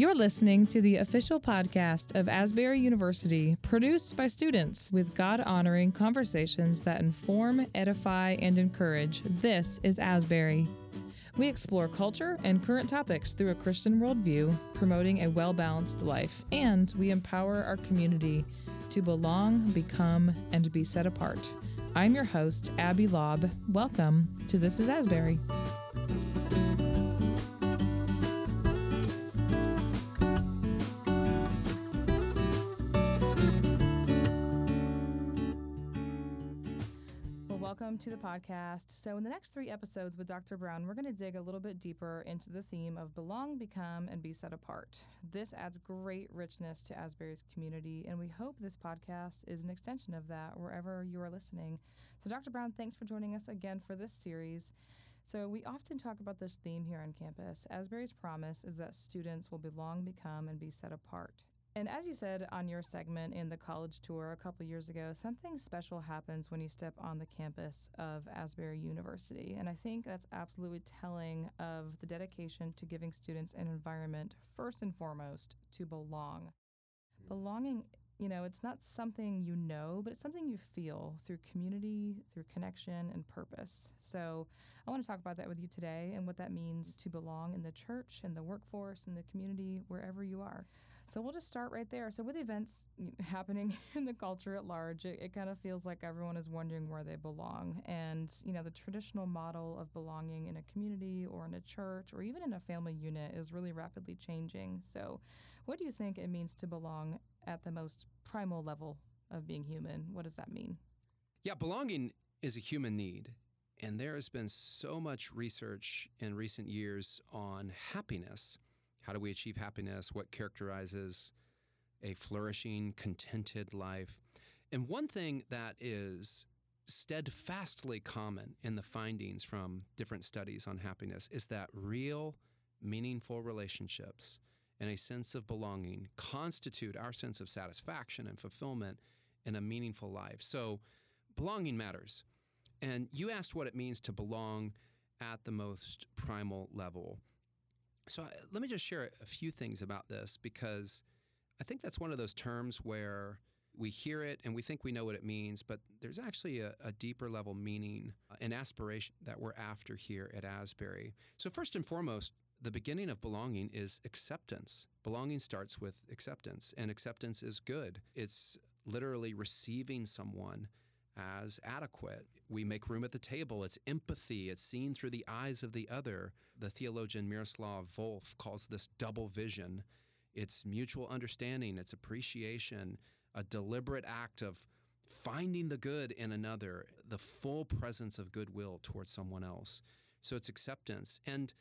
You're listening to the official podcast of Asbury University, produced by students with God honoring conversations that inform, edify, and encourage. This is Asbury. We explore culture and current topics through a Christian worldview, promoting a well balanced life, and we empower our community to belong, become, and be set apart. I'm your host, Abby Lobb. Welcome to This is Asbury. Welcome to the podcast. So, in the next three episodes with Dr. Brown, we're going to dig a little bit deeper into the theme of belong, become, and be set apart. This adds great richness to Asbury's community, and we hope this podcast is an extension of that wherever you are listening. So, Dr. Brown, thanks for joining us again for this series. So, we often talk about this theme here on campus. Asbury's promise is that students will belong, become, and be set apart. And as you said on your segment in the college tour a couple years ago, something special happens when you step on the campus of Asbury University. And I think that's absolutely telling of the dedication to giving students an environment, first and foremost, to belong. Mm-hmm. Belonging, you know, it's not something you know, but it's something you feel through community, through connection, and purpose. So I want to talk about that with you today and what that means to belong in the church, in the workforce, in the community, wherever you are. So we'll just start right there. So with events happening in the culture at large, it, it, kind of feels like everyone is wondering where they belong. And, you know, the traditional model of belonging in a community or in a church or even in a family unit is really rapidly changing. So what do you think it means to belong at the most primal level of being human? What does that mean? Yeah, belonging is a human need. And there has been so much research in recent years on happiness how do we achieve happiness? What characterizes a flourishing, contented life? And one thing that is steadfastly common in the findings from different studies on happiness is that real, meaningful relationships and a sense of belonging constitute our sense of satisfaction and fulfillment in a meaningful life. So, belonging matters. And you asked what it means to belong at the most primal level. So let me just share a few things about this because I think that's one of those terms where we hear it and we think we know what it means, but there's actually a, a deeper level meaning, uh, and aspiration that we're after here at Asbury. So, first and foremost, the beginning of belonging is acceptance. Belonging starts with acceptance, and acceptance is good. It's literally receiving someone as adequate. We make room at the table. It's empathy. It's seen through the eyes of the other. The theologian Miroslav Volf calls this double vision. It's mutual understanding, it's appreciation, a deliberate act of finding the good in another, the full presence of goodwill towards someone else. So it's acceptance. And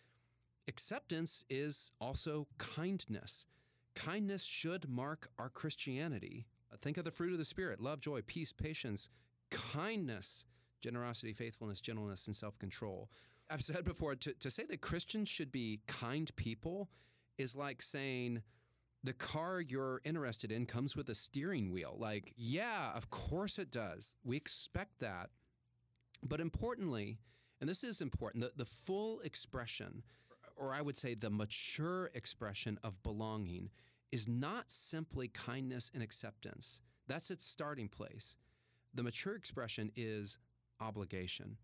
acceptance is also kindness. Kindness should mark our Christianity. Think of the fruit of the Spirit love, joy, peace, patience, kindness, generosity, faithfulness, gentleness, and self control. I've said before to, to say that Christians should be kind people is like saying, the car you're interested in comes with a steering wheel. Like, yeah, of course it does. We expect that. But importantly, and this is important, the, the full expression, or I would say the mature expression of belonging, is not simply kindness and acceptance. That's its starting place. The mature expression is obligation.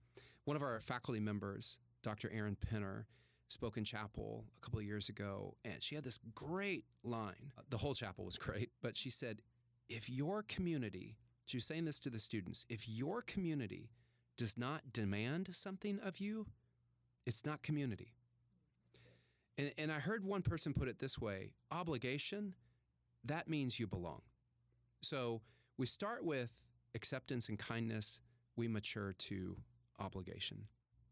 One of our faculty members, Dr. Erin Penner, spoke in chapel a couple of years ago, and she had this great line. Uh, the whole chapel was great, but she said, If your community, she was saying this to the students, if your community does not demand something of you, it's not community. And, and I heard one person put it this way obligation, that means you belong. So we start with acceptance and kindness, we mature to obligation.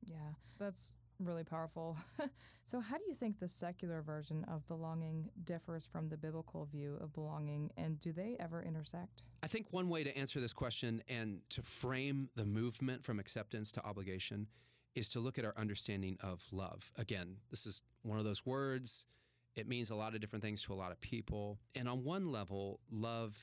Yeah, that's really powerful. so, how do you think the secular version of belonging differs from the biblical view of belonging, and do they ever intersect? I think one way to answer this question and to frame the movement from acceptance to obligation is to look at our understanding of love. Again, this is one of those words. It means a lot of different things to a lot of people. And on one level, love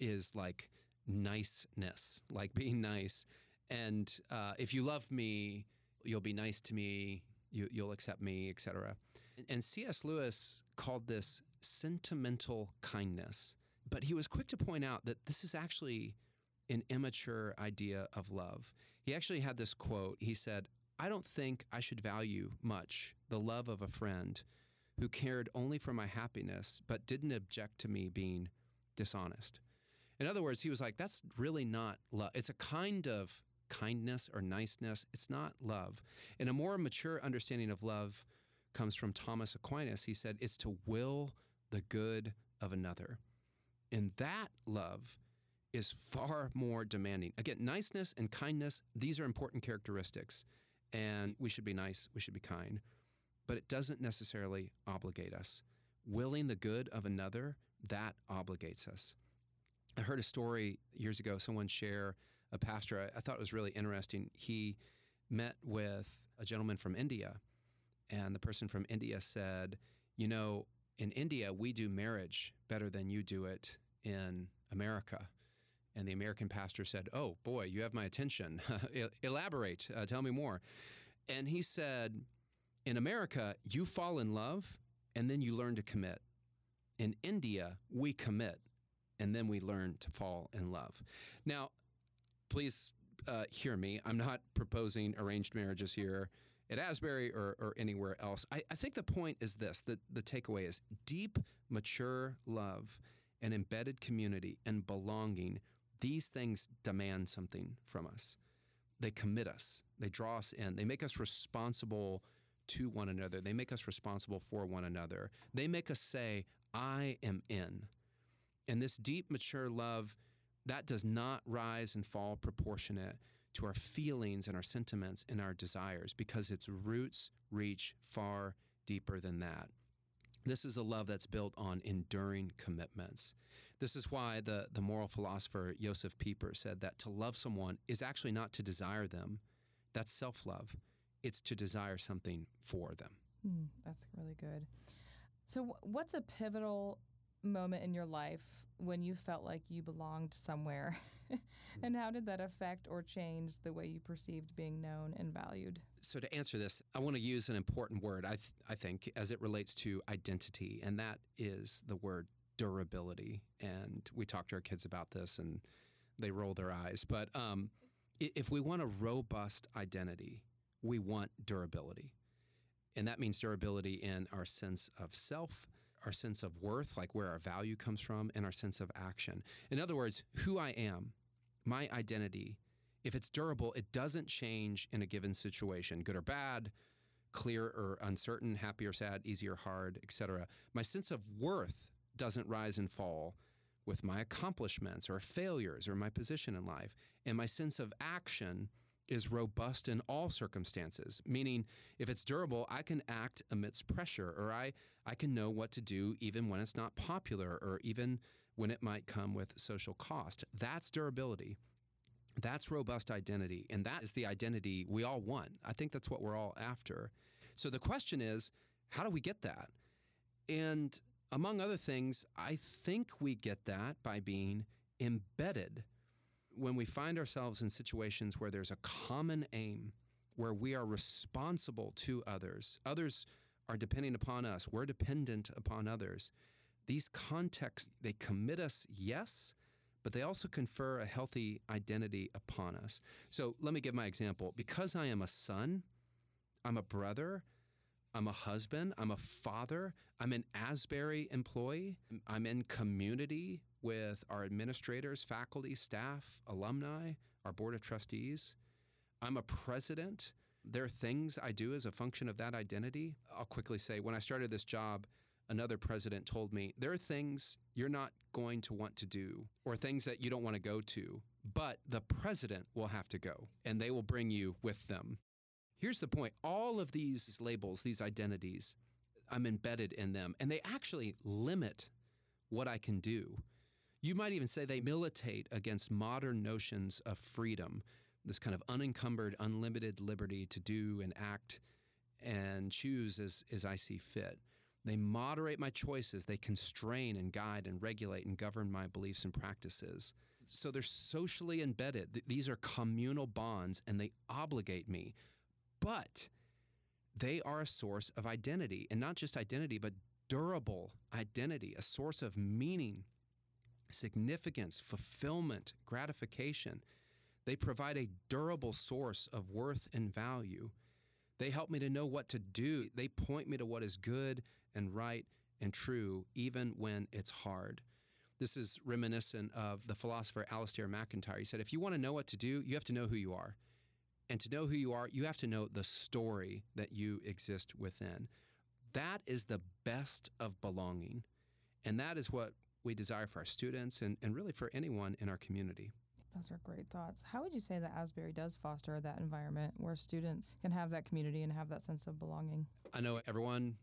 is like niceness, like being nice. And uh, if you love me, you'll be nice to me, you, will accept me, etc. And C.S. Lewis called this sentimental kindness. But he was quick to point out that this is actually an immature idea of love. He actually had this quote. He said, I don't think I should value much the love of a friend who cared only for my happiness, but didn't object to me being dishonest. In other words, he was like, that's really not love. It's a kind of kindness or niceness. It's not love. And a more mature understanding of love comes from Thomas Aquinas. He said, it's to will the good of another. And that love is far more demanding. Again, niceness and kindness, these are important characteristics. And we should be nice, we should be kind. But it doesn't necessarily obligate us. Willing the good of another, that obligates us. I heard a story years ago, someone share a pastor. I, I thought it was really interesting. He met with a gentleman from India, and the person from India said, You know, in India, we do marriage better than you do it in America. And the American pastor said, Oh, boy, you have my attention. Elaborate. Uh, tell me more. And he said, In America, you fall in love and then you learn to commit. In India, we commit and then we learn to fall in love. Now, please uh, hear me. I'm not proposing arranged marriages here at Asbury or, or anywhere else. I, I think the point is this the, the takeaway is deep, mature love and embedded community and belonging. These things demand something from us. They commit us, they draw us in, they make us responsible to one another, they make us responsible for one another. They make us say, I am in. And this deep, mature love, that does not rise and fall proportionate to our feelings and our sentiments and our desires because its roots reach far deeper than that. This is a love that's built on enduring commitments. This is why the, the moral philosopher Josef Pieper said that to love someone is actually not to desire them, that's self love. It's to desire something for them. Mm, that's really good. So, what's a pivotal moment in your life when you felt like you belonged somewhere? and how did that affect or change the way you perceived being known and valued? So, to answer this, I want to use an important word, I, th- I think, as it relates to identity, and that is the word durability. And we talk to our kids about this and they roll their eyes. But um, if we want a robust identity, we want durability. And that means durability in our sense of self, our sense of worth, like where our value comes from, and our sense of action. In other words, who I am, my identity, if it's durable, it doesn't change in a given situation, good or bad, clear or uncertain, happy or sad, easy or hard, etc. My sense of worth doesn't rise and fall with my accomplishments or failures or my position in life. And my sense of action is robust in all circumstances, meaning if it's durable, I can act amidst pressure or I, I can know what to do even when it's not popular or even when it might come with social cost. That's durability. That's robust identity. And that is the identity we all want. I think that's what we're all after. So the question is how do we get that? And among other things, I think we get that by being embedded when we find ourselves in situations where there's a common aim, where we are responsible to others, others are depending upon us, we're dependent upon others. These contexts, they commit us, yes, but they also confer a healthy identity upon us. So let me give my example. Because I am a son, I'm a brother, I'm a husband, I'm a father, I'm an Asbury employee, I'm in community with our administrators, faculty, staff, alumni, our board of trustees. I'm a president. There are things I do as a function of that identity. I'll quickly say when I started this job, another president told me there are things you're not going to want to do or things that you don't want to go to, but the president will have to go and they will bring you with them. Here's the point all of these labels, these identities, I'm embedded in them, and they actually limit what I can do. You might even say they militate against modern notions of freedom, this kind of unencumbered, unlimited liberty to do and act and choose as, as I see fit. They moderate my choices. They constrain and guide and regulate and govern my beliefs and practices. So they're socially embedded. These are communal bonds and they obligate me. But they are a source of identity, and not just identity, but durable identity, a source of meaning, significance, fulfillment, gratification. They provide a durable source of worth and value. They help me to know what to do. They point me to what is good and right and true, even when it's hard. This is reminiscent of the philosopher Alasdair MacIntyre. He said, If you want to know what to do, you have to know who you are. And to know who you are, you have to know the story that you exist within. That is the best of belonging. And that is what we desire for our students and, and really for anyone in our community. Those are great thoughts. How would you say that Asbury does foster that environment where students can have that community and have that sense of belonging? I know everyone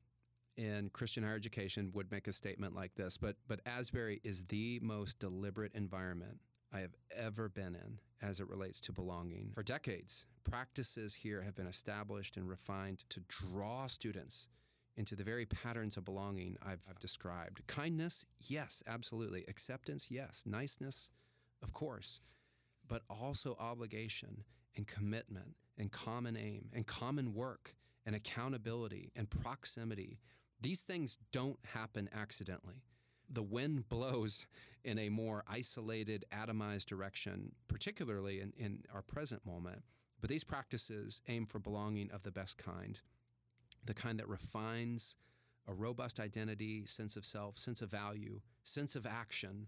in Christian higher education would make a statement like this, but but Asbury is the most deliberate environment I have ever been in as it relates to belonging. For decades, practices here have been established and refined to draw students into the very patterns of belonging I've, I've described. Kindness, yes, absolutely. Acceptance, yes. Niceness, of course. But also obligation and commitment and common aim and common work and accountability and proximity. These things don't happen accidentally. The wind blows in a more isolated, atomized direction, particularly in, in our present moment. But these practices aim for belonging of the best kind the kind that refines a robust identity, sense of self, sense of value, sense of action,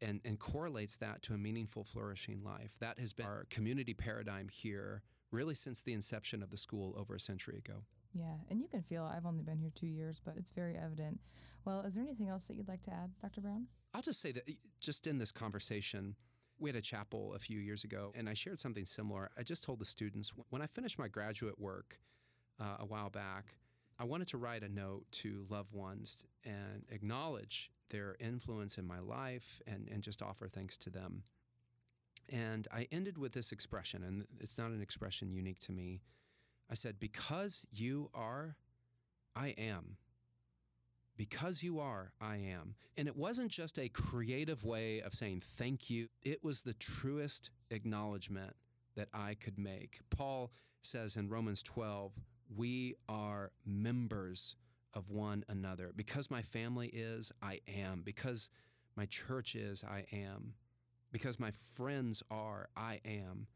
and, and correlates that to a meaningful, flourishing life. That has been our community paradigm here really since the inception of the school over a century ago. Yeah, and you can feel I've only been here two years, but it's very evident. Well, is there anything else that you'd like to add, Dr. Brown? I'll just say that just in this conversation, we had a chapel a few years ago, and I shared something similar. I just told the students when I finished my graduate work, uh, a while back, I wanted to write a note to loved ones and acknowledge their influence in my life and, and just offer thanks to them. And I ended with this expression, and it's not an expression unique to me. I said, Because you are, I am. Because you are, I am. And it wasn't just a creative way of saying thank you, it was the truest acknowledgement that I could make. Paul says in Romans 12, we are members of one another. Because my family is, I am. Because my church is, I am. Because my friends are, I am.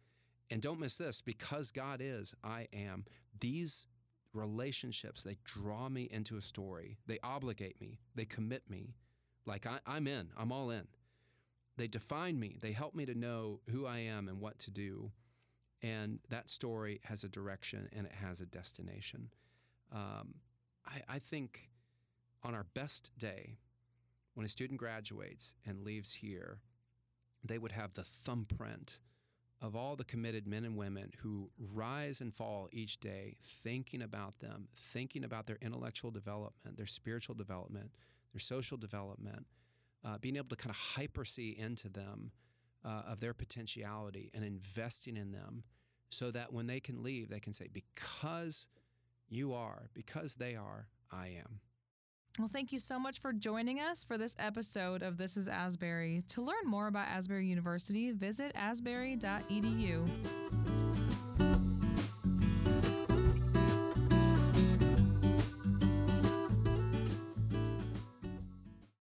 And don't miss this because God is, I am. These relationships, they draw me into a story. They obligate me. They commit me. Like I, I'm in, I'm all in. They define me. They help me to know who I am and what to do. And that story has a direction and it has a destination. Um, I, I think on our best day, when a student graduates and leaves here, they would have the thumbprint of all the committed men and women who rise and fall each day thinking about them, thinking about their intellectual development, their spiritual development, their social development, uh, being able to kind of hyper see into them uh, of their potentiality and investing in them so that when they can leave, they can say, Because you are, because they are, I am. Well, thank you so much for joining us for this episode of This is Asbury. To learn more about Asbury University, visit asbury.edu.